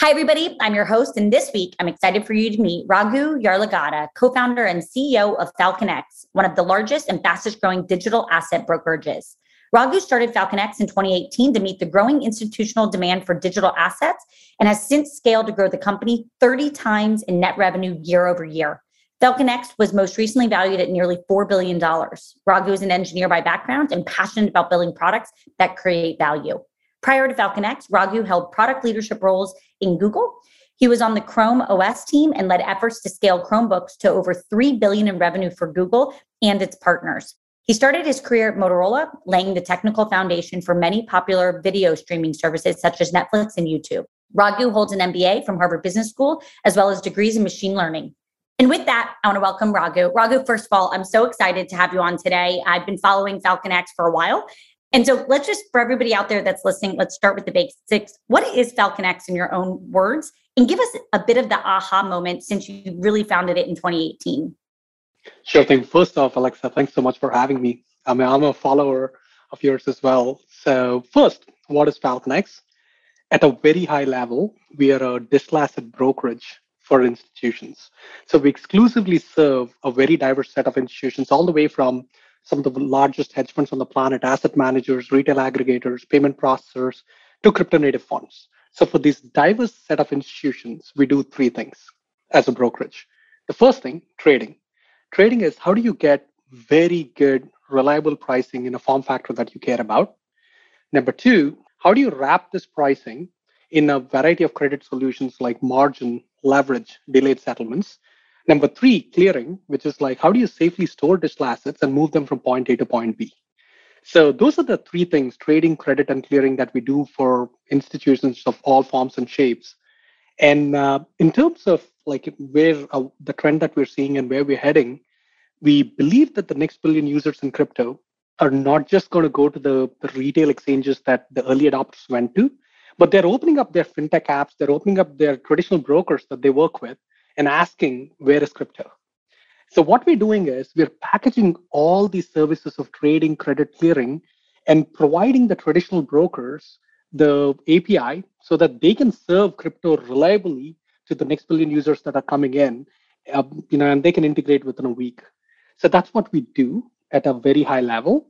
Hi, everybody. I'm your host, and this week I'm excited for you to meet Raghu Yarlagadda, co founder and CEO of FalconX, one of the largest and fastest growing digital asset brokerages. Raghu started FalconX in 2018 to meet the growing institutional demand for digital assets and has since scaled to grow the company 30 times in net revenue year over year. FalconX was most recently valued at nearly $4 billion. Raghu is an engineer by background and passionate about building products that create value. Prior to FalconX, Raghu held product leadership roles in Google. He was on the Chrome OS team and led efforts to scale Chromebooks to over 3 billion in revenue for Google and its partners. He started his career at Motorola, laying the technical foundation for many popular video streaming services such as Netflix and YouTube. Raghu holds an MBA from Harvard Business School, as well as degrees in machine learning. And with that, I want to welcome Raghu. Raghu, first of all, I'm so excited to have you on today. I've been following FalconX for a while, and so let's just, for everybody out there that's listening, let's start with the basics. What is FalconX in your own words? And give us a bit of the aha moment since you really founded it in 2018. Sure thing. First off, Alexa, thanks so much for having me. I mean, I'm a follower of yours as well. So, first, what is FalconX? At a very high level, we are a digital asset brokerage for institutions. So, we exclusively serve a very diverse set of institutions, all the way from some of the largest hedge funds on the planet, asset managers, retail aggregators, payment processors, to crypto native funds. So for this diverse set of institutions, we do three things as a brokerage. The first thing, trading. Trading is how do you get very good, reliable pricing in a form factor that you care about? Number two, how do you wrap this pricing in a variety of credit solutions like margin, leverage, delayed settlements? Number three, clearing, which is like how do you safely store digital assets and move them from point A to point B? So those are the three things, trading, credit, and clearing that we do for institutions of all forms and shapes. And uh, in terms of like where uh, the trend that we're seeing and where we're heading, we believe that the next billion users in crypto are not just going to go to the, the retail exchanges that the early adopters went to, but they're opening up their fintech apps, they're opening up their traditional brokers that they work with, and asking where is crypto? So what we're doing is we're packaging all these services of trading credit clearing and providing the traditional brokers the api so that they can serve crypto reliably to the next billion users that are coming in um, you know and they can integrate within a week. So that's what we do at a very high level.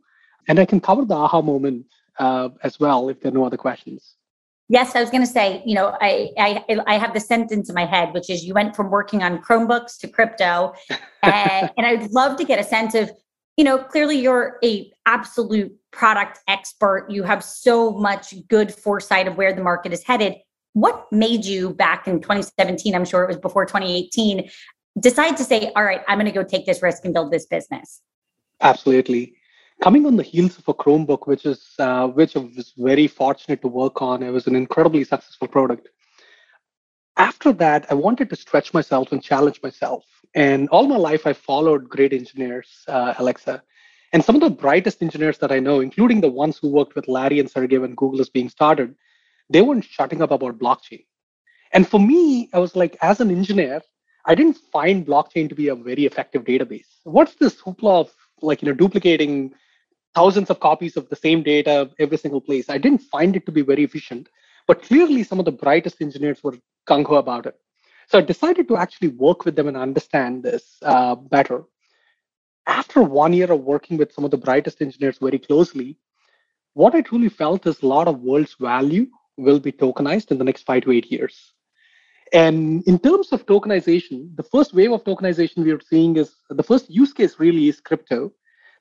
And i can cover the aha moment uh, as well if there are no other questions Yes, I was going to say, you know, I, I I have the sentence in my head, which is you went from working on Chromebooks to crypto, and, and I'd love to get a sense of, you know, clearly you're a absolute product expert. You have so much good foresight of where the market is headed. What made you back in 2017? I'm sure it was before 2018. Decide to say, all right, I'm going to go take this risk and build this business. Absolutely coming on the heels of a Chromebook, which is uh, which I was very fortunate to work on. It was an incredibly successful product. After that, I wanted to stretch myself and challenge myself. And all my life, I followed great engineers, uh, Alexa. And some of the brightest engineers that I know, including the ones who worked with Larry and Sergey when Google is being started, they weren't shutting up about blockchain. And for me, I was like, as an engineer, I didn't find blockchain to be a very effective database. What's this hoopla of like you know duplicating thousands of copies of the same data every single place. I didn't find it to be very efficient, but clearly some of the brightest engineers were gung ho about it. So I decided to actually work with them and understand this uh, better. After one year of working with some of the brightest engineers very closely, what I truly felt is a lot of world's value will be tokenized in the next five to eight years. And in terms of tokenization, the first wave of tokenization we are seeing is the first use case really is crypto.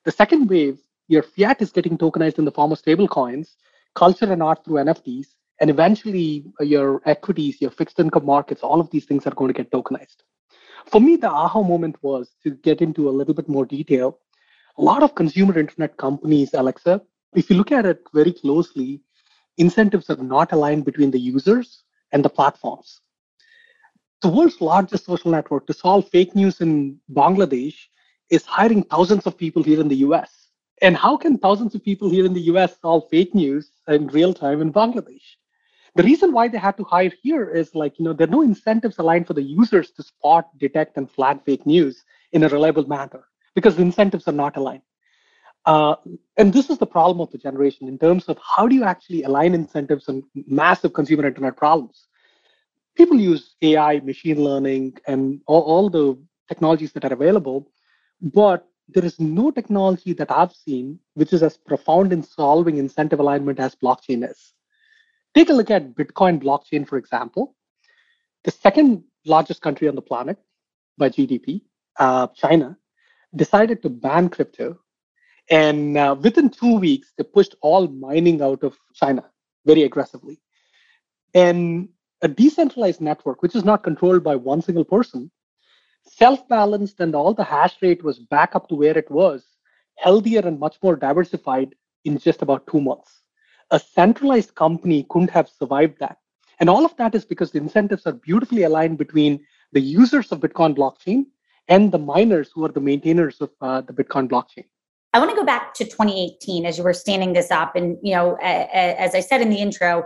The second wave, your fiat is getting tokenized in the form of stable coins, culture and art through NFTs, and eventually uh, your equities, your fixed income markets, all of these things are going to get tokenized. For me, the aha moment was to get into a little bit more detail. A lot of consumer internet companies, Alexa, if you look at it very closely, incentives are not aligned between the users and the platforms. The world's largest social network to solve fake news in Bangladesh is hiring thousands of people here in the US. And how can thousands of people here in the US solve fake news in real time in Bangladesh? The reason why they had to hire here is like, you know, there are no incentives aligned for the users to spot, detect, and flag fake news in a reliable manner because the incentives are not aligned. Uh, and this is the problem of the generation in terms of how do you actually align incentives on massive consumer internet problems. People use AI, machine learning, and all, all the technologies that are available, but there is no technology that I've seen which is as profound in solving incentive alignment as blockchain is. Take a look at Bitcoin blockchain, for example. The second largest country on the planet by GDP, uh, China, decided to ban crypto. And uh, within two weeks, they pushed all mining out of China very aggressively. And a decentralized network, which is not controlled by one single person, self-balanced and all the hash rate was back up to where it was, healthier and much more diversified in just about two months. A centralized company couldn't have survived that. And all of that is because the incentives are beautifully aligned between the users of Bitcoin blockchain and the miners who are the maintainers of uh, the Bitcoin blockchain. I want to go back to 2018 as you were standing this up. And, you know, as I said in the intro,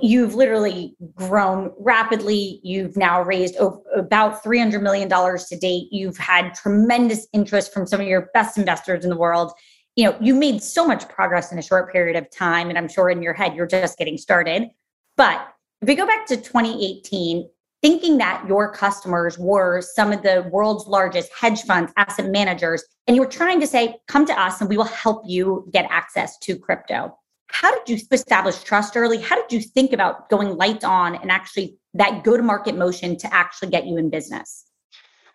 You've literally grown rapidly. You've now raised about $300 million to date. You've had tremendous interest from some of your best investors in the world. You know, you made so much progress in a short period of time. And I'm sure in your head, you're just getting started. But if we go back to 2018, thinking that your customers were some of the world's largest hedge funds, asset managers, and you were trying to say, come to us and we will help you get access to crypto. How did you establish trust early? How did you think about going lights on and actually that go to market motion to actually get you in business?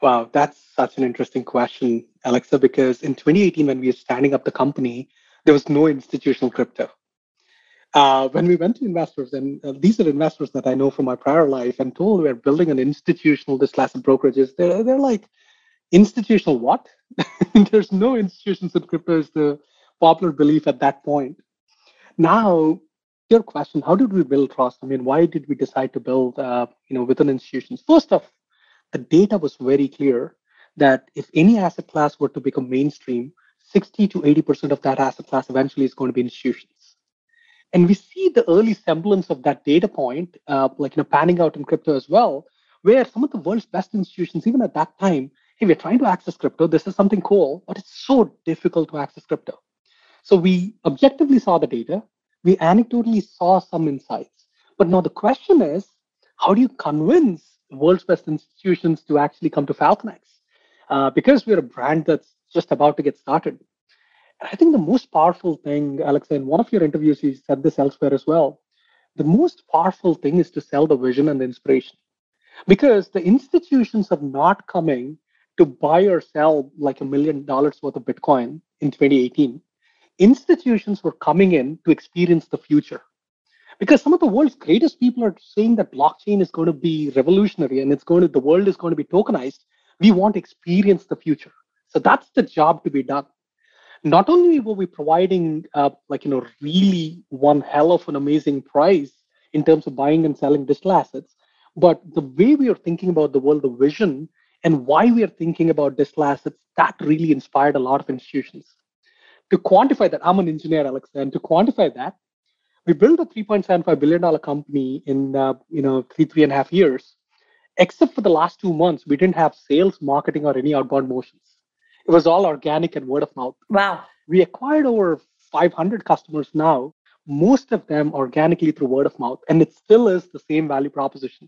Wow, that's such an interesting question, Alexa, because in 2018, when we were standing up the company, there was no institutional crypto. Uh, when we went to investors, and uh, these are investors that I know from my prior life, and told we're building an institutional this class of brokerages, they're, they're like, institutional what? There's no institutions in crypto is the popular belief at that point. Now, your question, how did we build trust? I mean, why did we decide to build, uh, you know, within institutions? First off, the data was very clear that if any asset class were to become mainstream, 60 to 80% of that asset class eventually is going to be institutions. And we see the early semblance of that data point, uh, like you know, panning out in crypto as well, where some of the world's best institutions, even at that time, hey, we're trying to access crypto. This is something cool, but it's so difficult to access crypto. So we objectively saw the data, we anecdotally saw some insights. But now the question is, how do you convince the world's best institutions to actually come to FalconX? Uh, because we're a brand that's just about to get started. And I think the most powerful thing, Alexa, in one of your interviews, you said this elsewhere as well. The most powerful thing is to sell the vision and the inspiration. Because the institutions are not coming to buy or sell like a million dollars worth of Bitcoin in 2018 institutions were coming in to experience the future. Because some of the world's greatest people are saying that blockchain is going to be revolutionary and it's going to the world is going to be tokenized. We want to experience the future. So that's the job to be done. Not only were we providing uh, like you know really one hell of an amazing price in terms of buying and selling digital assets, but the way we are thinking about the world, the vision, and why we are thinking about digital assets, that really inspired a lot of institutions to quantify that, I'm an engineer, Alex, and to quantify that, we built a 3.75 billion dollar company in uh, you know three three and a half years. Except for the last two months, we didn't have sales, marketing, or any outbound motions. It was all organic and word of mouth. Wow. We acquired over 500 customers now, most of them organically through word of mouth, and it still is the same value proposition.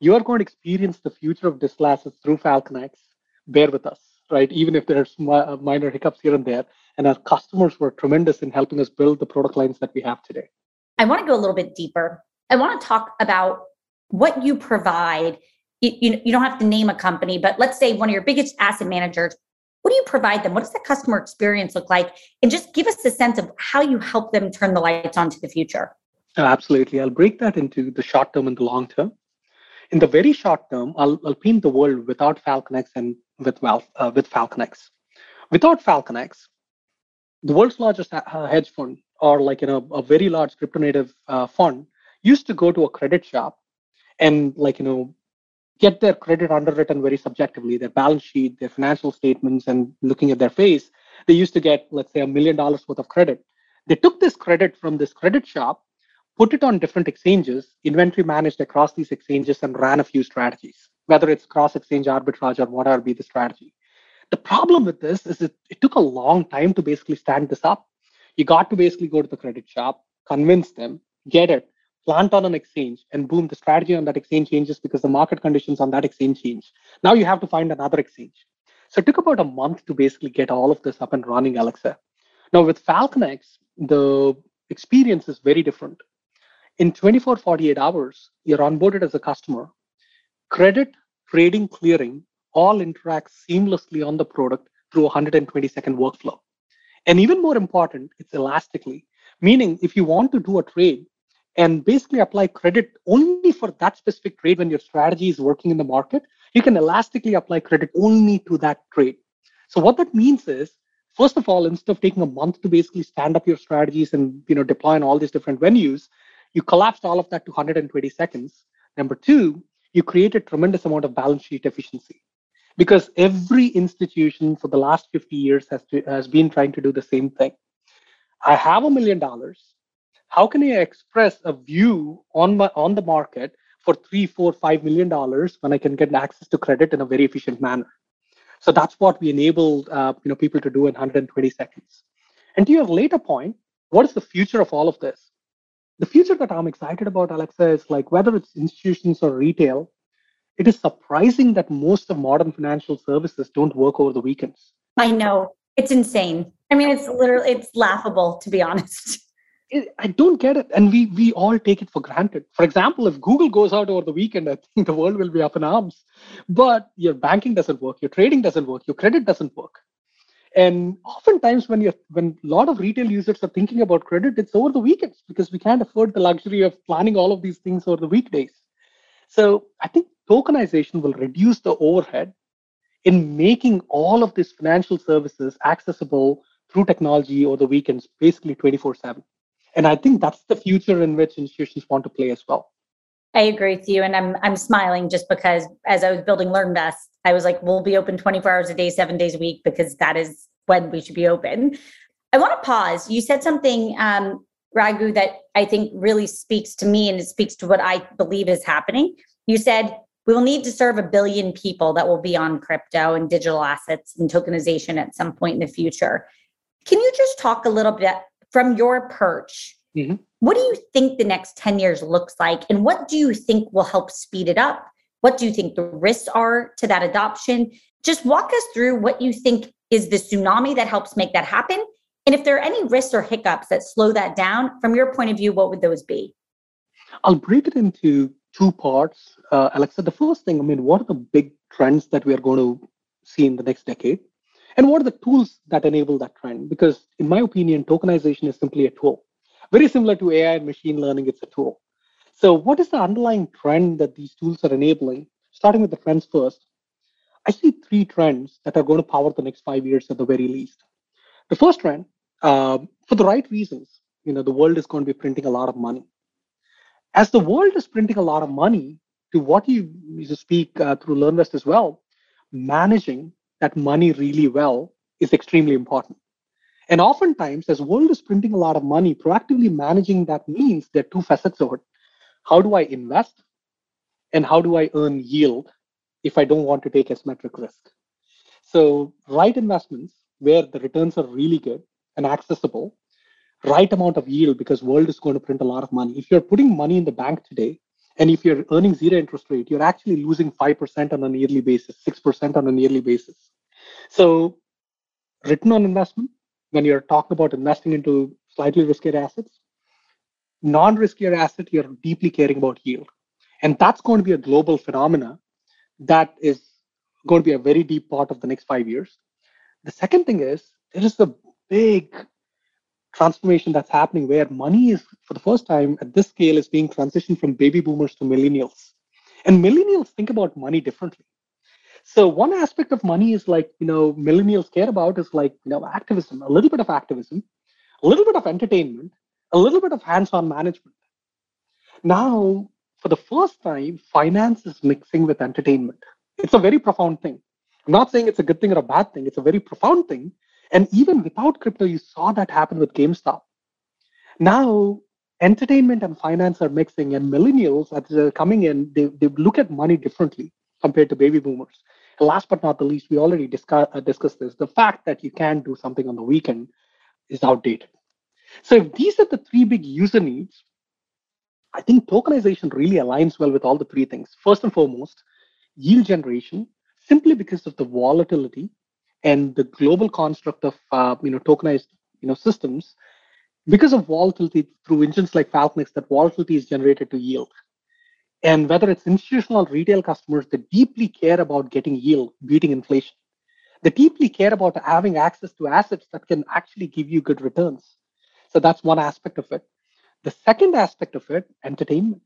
You are going to experience the future of digital assets through FalconX. Bear with us, right? Even if there's uh, minor hiccups here and there and our customers were tremendous in helping us build the product lines that we have today. I want to go a little bit deeper. I want to talk about what you provide. You, you, you don't have to name a company, but let's say one of your biggest asset managers. What do you provide them? What does the customer experience look like? And just give us a sense of how you help them turn the lights on to the future. Uh, absolutely. I'll break that into the short term and the long term. In the very short term, I'll, I'll paint the world without FalconX and with, uh, with FalconX. Without FalconX, the world's largest uh, hedge fund or like you know a very large crypto native uh, fund used to go to a credit shop and like you know get their credit underwritten very subjectively their balance sheet their financial statements and looking at their face they used to get let's say a million dollars worth of credit they took this credit from this credit shop put it on different exchanges inventory managed across these exchanges and ran a few strategies whether it's cross exchange arbitrage or whatever be the strategy. The problem with this is it, it took a long time to basically stand this up. You got to basically go to the credit shop convince them get it plant on an exchange and boom the strategy on that exchange changes because the market conditions on that exchange change. Now you have to find another exchange. So it took about a month to basically get all of this up and running alexa now with falconx the experience is very different. In 24 48 hours you're onboarded as a customer credit trading clearing all interact seamlessly on the product through a 120 second workflow and even more important it's elastically meaning if you want to do a trade and basically apply credit only for that specific trade when your strategy is working in the market, you can elastically apply credit only to that trade. So what that means is, first of all, instead of taking a month to basically stand up your strategies and you know deploy in all these different venues, you collapsed all of that to 120 seconds. Number two, you create a tremendous amount of balance sheet efficiency because every institution for the last 50 years has, to, has been trying to do the same thing. I have a million dollars how can I express a view on my on the market for three, four, five million dollars when I can get access to credit in a very efficient manner? So that's what we enabled uh, you know people to do in 120 seconds. And to your later point, what is the future of all of this? The future that I'm excited about, Alexa, is like whether it's institutions or retail, it is surprising that most of modern financial services don't work over the weekends. I know. It's insane. I mean, it's literally it's laughable to be honest. I don't get it. And we we all take it for granted. For example, if Google goes out over the weekend, I think the world will be up in arms. But your banking doesn't work, your trading doesn't work, your credit doesn't work. And oftentimes when you're when a lot of retail users are thinking about credit, it's over the weekends because we can't afford the luxury of planning all of these things over the weekdays. So I think tokenization will reduce the overhead in making all of these financial services accessible through technology over the weekends, basically 24 7. And I think that's the future in which institutions want to play as well. I agree with you. And I'm I'm smiling just because as I was building LearnVest, I was like, we'll be open 24 hours a day, seven days a week, because that is when we should be open. I want to pause. You said something, um, that I think really speaks to me and it speaks to what I believe is happening. You said we will need to serve a billion people that will be on crypto and digital assets and tokenization at some point in the future. Can you just talk a little bit from your perch, mm-hmm. what do you think the next 10 years looks like? And what do you think will help speed it up? What do you think the risks are to that adoption? Just walk us through what you think is the tsunami that helps make that happen. And if there are any risks or hiccups that slow that down, from your point of view, what would those be? I'll break it into two parts. Uh, Alexa, the first thing, I mean, what are the big trends that we are going to see in the next decade? And what are the tools that enable that trend? Because, in my opinion, tokenization is simply a tool. Very similar to AI and machine learning, it's a tool. So, what is the underlying trend that these tools are enabling? Starting with the trends first, I see three trends that are going to power the next five years at the very least. The first trend, uh, for the right reasons, you know, the world is going to be printing a lot of money. As the world is printing a lot of money, to what you, you speak uh, through LearnVest as well, managing that money really well is extremely important. And oftentimes, as world is printing a lot of money, proactively managing that means there are two facets of it. How do I invest? And how do I earn yield if I don't want to take asymmetric risk? So, right investments where the returns are really good and accessible, right amount of yield because world is going to print a lot of money. If you're putting money in the bank today, and if you're earning zero interest rate, you're actually losing 5% on a yearly basis, 6% on a yearly basis. So, return on investment, when you're talking about investing into slightly riskier assets, non riskier asset, you're deeply caring about yield. And that's going to be a global phenomena that is going to be a very deep part of the next five years. The second thing is there is a big transformation that's happening where money is, for the first time at this scale, is being transitioned from baby boomers to millennials. And millennials think about money differently. So one aspect of money is like, you know, millennials care about is like, you know, activism, a little bit of activism, a little bit of entertainment, a little bit of hands-on management. Now, for the first time, finance is mixing with entertainment. It's a very profound thing. I'm not saying it's a good thing or a bad thing. It's a very profound thing. And even without crypto, you saw that happen with GameStop. Now, entertainment and finance are mixing, and millennials, as they're coming in, they, they look at money differently compared to baby boomers. Last but not the least, we already discuss, uh, discussed this. The fact that you can do something on the weekend is outdated. So if these are the three big user needs, I think tokenization really aligns well with all the three things. First and foremost, yield generation, simply because of the volatility and the global construct of uh, you know tokenized you know systems. Because of volatility through engines like FalconX, that volatility is generated to yield. And whether it's institutional or retail customers, they deeply care about getting yield, beating inflation. They deeply care about having access to assets that can actually give you good returns. So that's one aspect of it. The second aspect of it, entertainment,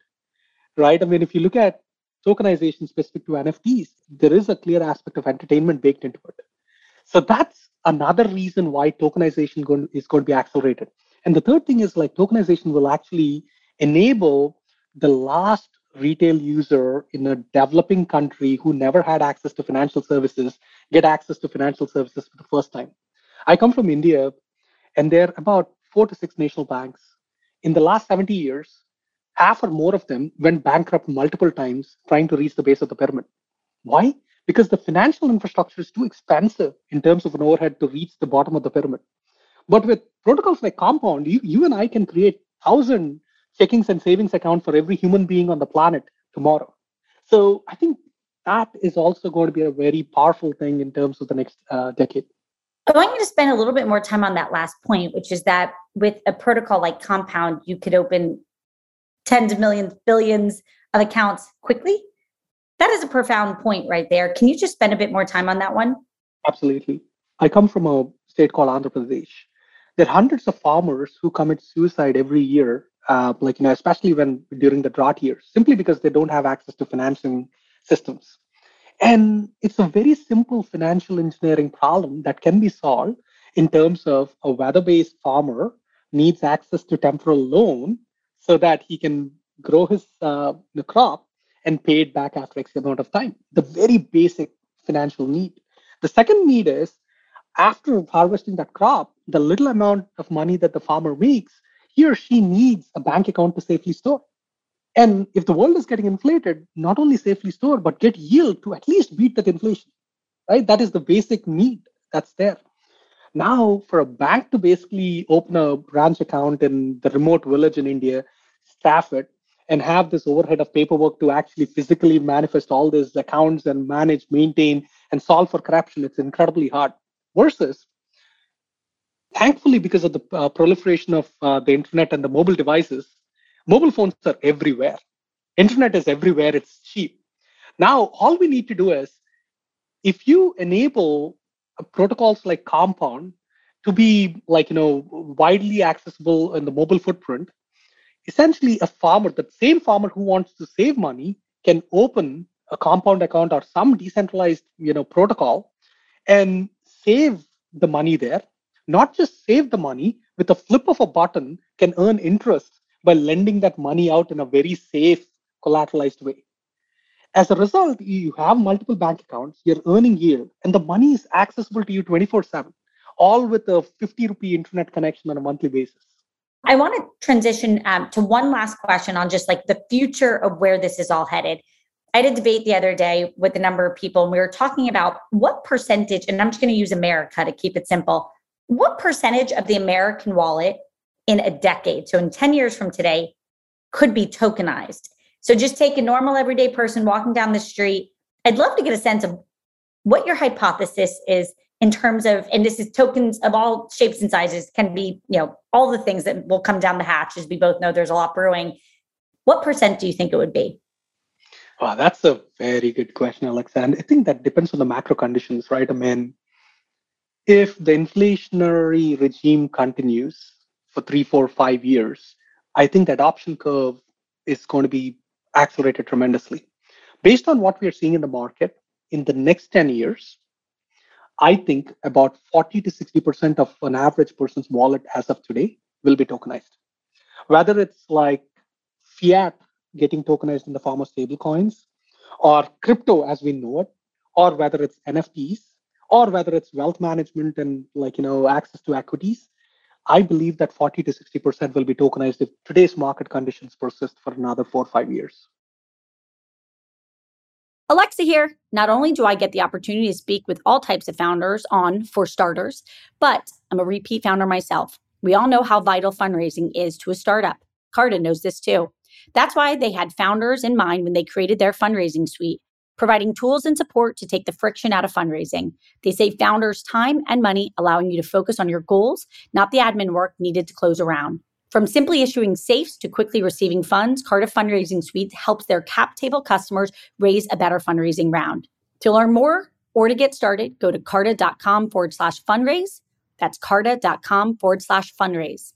right? I mean, if you look at tokenization specific to NFTs, there is a clear aspect of entertainment baked into it. So that's another reason why tokenization is going to be accelerated. And the third thing is like tokenization will actually enable the last retail user in a developing country who never had access to financial services get access to financial services for the first time. I come from India, and there are about four to six national banks in the last 70 years, half or more of them went bankrupt multiple times trying to reach the base of the pyramid. Why? Because the financial infrastructure is too expensive in terms of an overhead to reach the bottom of the pyramid. But with protocols like Compound, you, you and I can create thousand checkings and savings account for every human being on the planet tomorrow. So I think that is also going to be a very powerful thing in terms of the next uh, decade. I want you to spend a little bit more time on that last point, which is that with a protocol like Compound, you could open tens of millions, billions of accounts quickly. That is a profound point right there. Can you just spend a bit more time on that one? Absolutely. I come from a state called Andhra Pradesh. There are hundreds of farmers who commit suicide every year, uh, like you know, especially when during the drought years, simply because they don't have access to financing systems. And it's a very simple financial engineering problem that can be solved in terms of a weather based farmer needs access to temporal loan so that he can grow his uh, the crop and pay it back after X amount of time. The very basic financial need. The second need is after harvesting that crop, the little amount of money that the farmer makes, he or she needs a bank account to safely store. And if the world is getting inflated, not only safely store, but get yield to at least beat that inflation, right? That is the basic need that's there. Now, for a bank to basically open a branch account in the remote village in India, staff it, and have this overhead of paperwork to actually physically manifest all these accounts and manage, maintain, and solve for corruption, it's incredibly hard. Versus, thankfully, because of the uh, proliferation of uh, the internet and the mobile devices, Mobile phones are everywhere. Internet is everywhere. It's cheap. Now, all we need to do is if you enable protocols like Compound to be like, you know, widely accessible in the mobile footprint, essentially a farmer, that same farmer who wants to save money can open a compound account or some decentralized, you know, protocol and save the money there. Not just save the money, with a flip of a button, can earn interest by lending that money out in a very safe, collateralized way. As a result, you have multiple bank accounts, you're earning yield, and the money is accessible to you 24 7, all with a 50 rupee internet connection on a monthly basis. I want to transition um, to one last question on just like the future of where this is all headed. I had a debate the other day with a number of people, and we were talking about what percentage, and I'm just going to use America to keep it simple. What percentage of the American wallet in a decade, so in 10 years from today, could be tokenized. So just take a normal everyday person walking down the street. I'd love to get a sense of what your hypothesis is in terms of, and this is tokens of all shapes and sizes, can be, you know, all the things that will come down the hatch, as we both know there's a lot brewing. What percent do you think it would be? Wow, that's a very good question, Alexa. And I think that depends on the macro conditions, right? I mean, if the inflationary regime continues for three, four, five years, I think the adoption curve is going to be accelerated tremendously. Based on what we are seeing in the market in the next 10 years, I think about 40 to 60% of an average person's wallet as of today will be tokenized. Whether it's like fiat getting tokenized in the form of stable coins, or crypto as we know it, or whether it's NFTs, or whether it's wealth management and like you know access to equities, I believe that 40 to 60% will be tokenized if today's market conditions persist for another four or five years. Alexa here. Not only do I get the opportunity to speak with all types of founders on For Starters, but I'm a repeat founder myself. We all know how vital fundraising is to a startup. Carta knows this too. That's why they had founders in mind when they created their fundraising suite, providing tools and support to take the friction out of fundraising. They save founders time and money, allowing you to focus on your goals, not the admin work needed to close a round. From simply issuing safes to quickly receiving funds, Carta Fundraising Suite helps their cap table customers raise a better fundraising round. To learn more or to get started, go to carta.com forward slash fundraise. That's carta.com forward slash fundraise.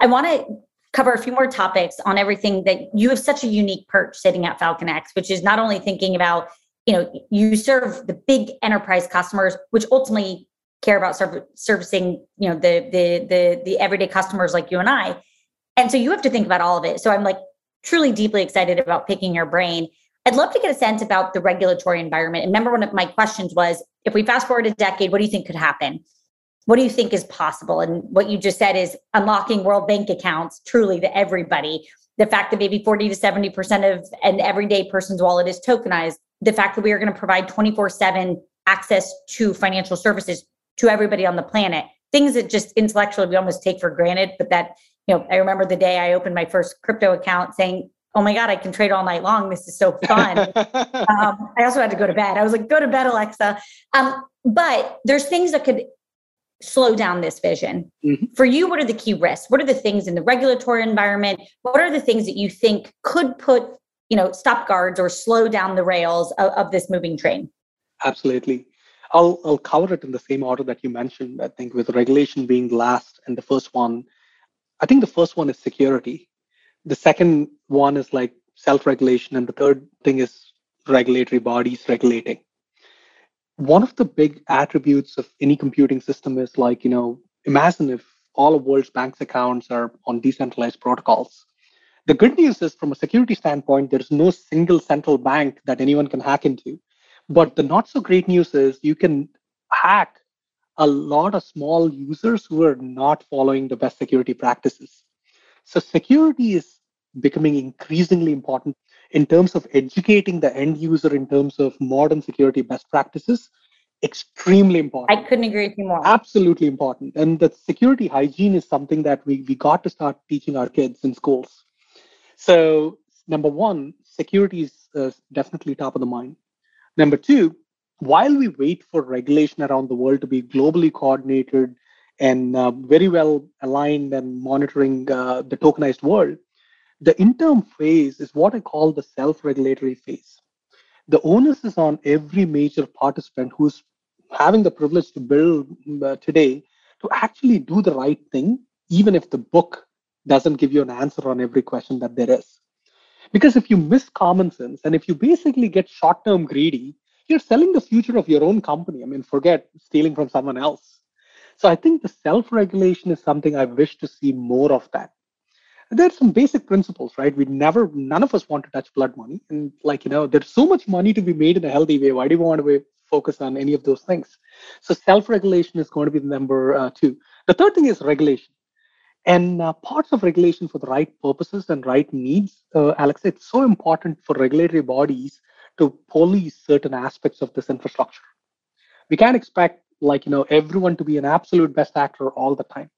I want to cover a few more topics on everything that you have such a unique perch sitting at FalconX, which is not only thinking about, you know, you serve the big enterprise customers, which ultimately care about serv- servicing, you know, the the the the everyday customers like you and I. And so you have to think about all of it. So I'm like truly deeply excited about picking your brain. I'd love to get a sense about the regulatory environment. And remember, one of my questions was if we fast forward a decade, what do you think could happen? What do you think is possible? And what you just said is unlocking World Bank accounts truly to everybody. The fact that maybe 40 to 70% of an everyday person's wallet is tokenized. The fact that we are going to provide 24 7 access to financial services to everybody on the planet. Things that just intellectually we almost take for granted, but that, you know, I remember the day I opened my first crypto account saying, oh my god i can trade all night long this is so fun um, i also had to go to bed i was like go to bed alexa um, but there's things that could slow down this vision. Mm-hmm. For you, what are the key risks? What are the things in the regulatory environment? What are the things that you think could put, you know, stop guards or slow down the rails of, of this moving train? Absolutely. I'll I'll cover it in the same order that you mentioned. I think with regulation being the last and the first one, I think the first one is security. The second one is like self-regulation, and the third thing is regulatory bodies regulating one of the big attributes of any computing system is like, you know, imagine if all of world's banks accounts are on decentralized protocols. The good news is from a security standpoint, there's no single central bank that anyone can hack into. But the not so great news is you can hack a lot of small users who are not following the best security practices. So security is becoming increasingly important in terms of educating the end user in terms of modern security best practices extremely important. I couldn't agree with you more. Absolutely important. And the security hygiene is something that we, we got to start teaching our kids in schools. So number one security is uh, definitely top of the mind. Number two while we wait for regulation around the world to be globally coordinated and uh, very well aligned and monitoring uh, the tokenized world the interim phase is what I call the self regulatory phase. The onus is on every major participant who's having the privilege to build uh, today to actually do the right thing, even if the book doesn't give you an answer on every question that there is. Because if you miss common sense and if you basically get short term greedy, you're selling the future of your own company. I mean, forget stealing from someone else. So I think the self regulation is something I wish to see more of that there's some basic principles, right? We never, none of us want to touch blood money. And like, you know, there's so much money to be made in a healthy way. Why do we want to focus on any of those things? So self-regulation is going to be number uh, two. The third thing is regulation. And uh, parts of regulation for the right purposes and right needs, uh, Alex, it's so important for regulatory bodies to police certain aspects of this infrastructure. We can't expect like, you know, everyone to be an absolute best actor all the time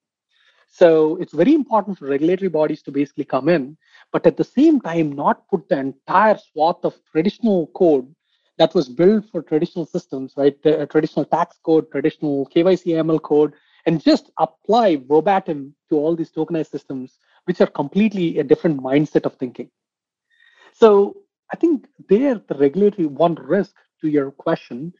so it's very important for regulatory bodies to basically come in, but at the same time, not put the entire swath of traditional code that was built for traditional systems, right? The, traditional tax code, traditional KYC AML code, and just apply verbatim to all these tokenized systems, which are completely a different mindset of thinking. So I think there, the regulatory one risk to your question,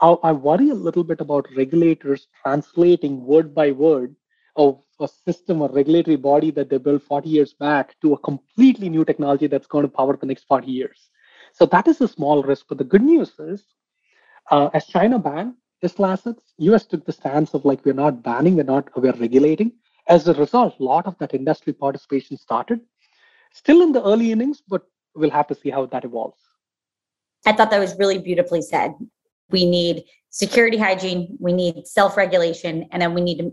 I worry a little bit about regulators translating word by word of a system or regulatory body that they built 40 years back to a completely new technology that's going to power the next 40 years. So that is a small risk. But the good news is, uh, as China banned digital assets, US took the stance of like we're not banning, we're not we're regulating. As a result, a lot of that industry participation started. Still in the early innings, but we'll have to see how that evolves. I thought that was really beautifully said. We need security hygiene, we need self regulation, and then we need to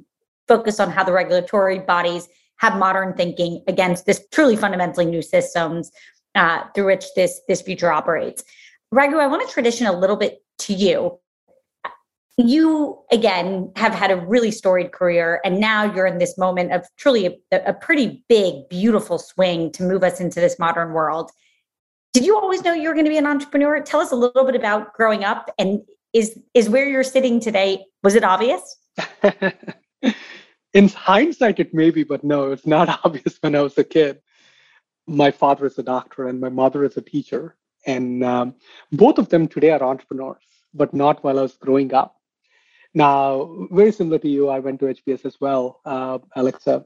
focus on how the regulatory bodies have modern thinking against this truly fundamentally new systems uh, through which this this future operates. Raghu, I want to transition a little bit to you. You again have had a really storied career, and now you're in this moment of truly a, a pretty big, beautiful swing to move us into this modern world. Did you always know you were going to be an entrepreneur? Tell us a little bit about growing up, and is is where you're sitting today. Was it obvious? in hindsight, it may be, but no, it's not obvious when I was a kid. My father is a doctor and my mother is a teacher. And um, both of them today are entrepreneurs, but not while I was growing up. Now, very similar to you, I went to HBS as well, uh, Alexa.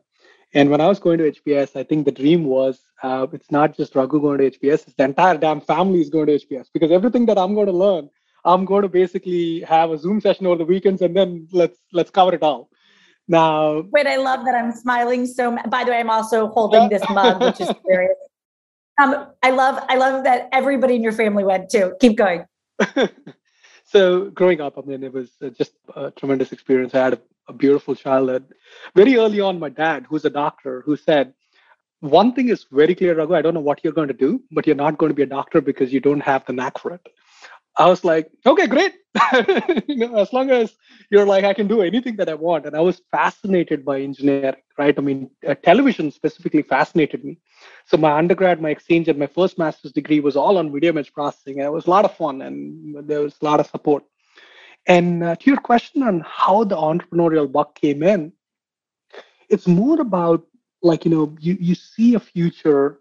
And when I was going to HBS, I think the dream was uh, it's not just Raghu going to HBS, it's the entire damn family is going to HBS because everything that I'm going to learn, I'm going to basically have a Zoom session over the weekends and then let's let's cover it all. Now, wait, I love that I'm smiling so. By the way, I'm also holding this mug, which is hilarious. Um, I love, I love that everybody in your family went too. Keep going. so, growing up, I mean, it was uh, just a tremendous experience. I had a, a beautiful childhood. Very early on, my dad, who's a doctor, who said, "One thing is very clear, Raghu. I don't know what you're going to do, but you're not going to be a doctor because you don't have the knack for it." I was like, okay, great. you know, as long as you're like, I can do anything that I want. And I was fascinated by engineering, right? I mean, uh, television specifically fascinated me. So my undergrad, my exchange, and my first master's degree was all on video image processing. And it was a lot of fun and there was a lot of support. And uh, to your question on how the entrepreneurial bug came in, it's more about like, you know, you, you see a future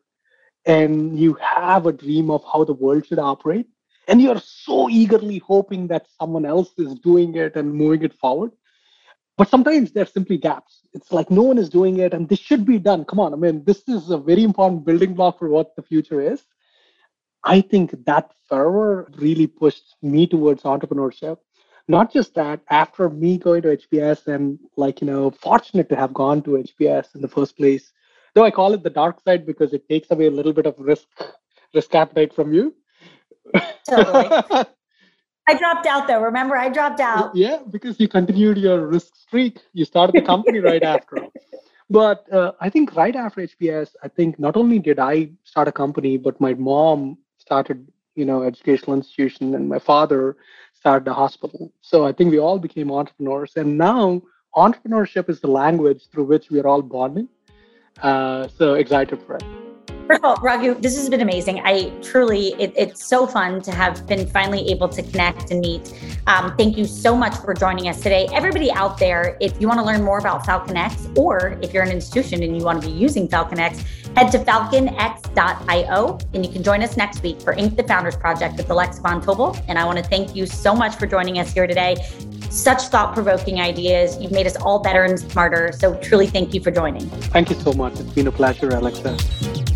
and you have a dream of how the world should operate and you're so eagerly hoping that someone else is doing it and moving it forward. But sometimes there's simply gaps. It's like no one is doing it and this should be done. Come on i mean this is a very important building block for what the future is. I think that fervor really pushed me towards entrepreneurship. Not just that after me going to hbs and like you know fortunate to have gone to hbs in the first place though i call it the dark side because it takes away a little bit of risk risk appetite from you totally. I dropped out though. Remember, I dropped out. Yeah, because you continued your risk streak. You started the company right after. But uh, I think right after HBS, I think not only did I start a company, but my mom started, you know, educational institution, and my father started a hospital. So I think we all became entrepreneurs, and now entrepreneurship is the language through which we are all bonding. Uh, so excited for it. First of all, Raghu, this has been amazing. I truly, it, it's so fun to have been finally able to connect and meet. Um, thank you so much for joining us today. Everybody out there, if you want to learn more about FalconX, or if you're an institution and you want to be using FalconX, head to falconx.io and you can join us next week for Inc. the Founders Project with Alexa Von Tobel. And I want to thank you so much for joining us here today. Such thought provoking ideas. You've made us all better and smarter. So truly thank you for joining. Thank you so much. It's been a pleasure, Alexa.